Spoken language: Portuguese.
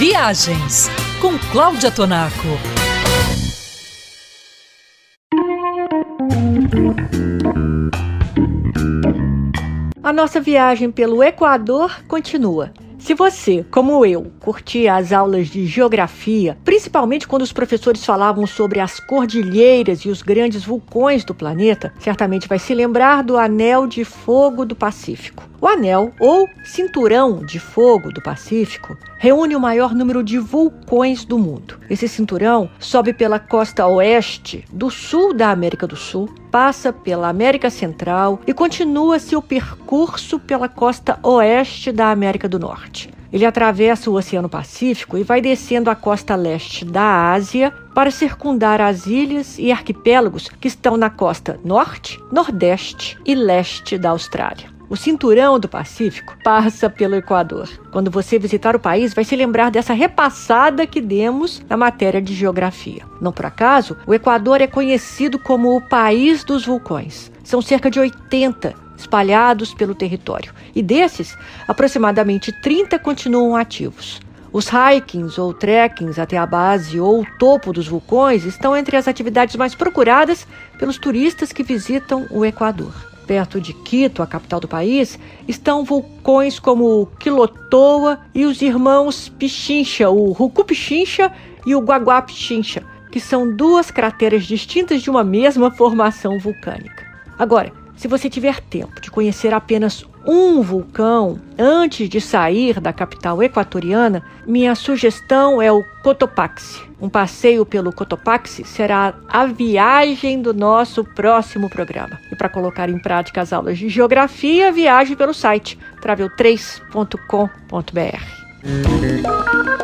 Viagens com Cláudia Tonaco. A nossa viagem pelo Equador continua. Se você, como eu, curtia as aulas de geografia, principalmente quando os professores falavam sobre as cordilheiras e os grandes vulcões do planeta, certamente vai se lembrar do Anel de Fogo do Pacífico. O anel, ou cinturão de fogo do Pacífico, reúne o maior número de vulcões do mundo. Esse cinturão sobe pela costa oeste do sul da América do Sul, passa pela América Central e continua seu percurso pela costa oeste da América do Norte. Ele atravessa o Oceano Pacífico e vai descendo a costa leste da Ásia para circundar as ilhas e arquipélagos que estão na costa norte, nordeste e leste da Austrália. O cinturão do Pacífico passa pelo Equador. Quando você visitar o país, vai se lembrar dessa repassada que demos na matéria de geografia. Não por acaso, o Equador é conhecido como o país dos vulcões. São cerca de 80 espalhados pelo território, e desses, aproximadamente 30 continuam ativos. Os hikings ou trekkings até a base ou o topo dos vulcões estão entre as atividades mais procuradas pelos turistas que visitam o Equador perto de Quito, a capital do país, estão vulcões como o Quilotoa e os irmãos Pichincha, o Rucu-Pichincha e o Guaguá-Pichincha, que são duas crateras distintas de uma mesma formação vulcânica. Agora, se você tiver tempo de conhecer apenas um vulcão antes de sair da capital equatoriana, minha sugestão é o Cotopaxi. Um passeio pelo Cotopaxi será a viagem do nosso próximo programa. E para colocar em prática as aulas de geografia, viaje pelo site travel3.com.br.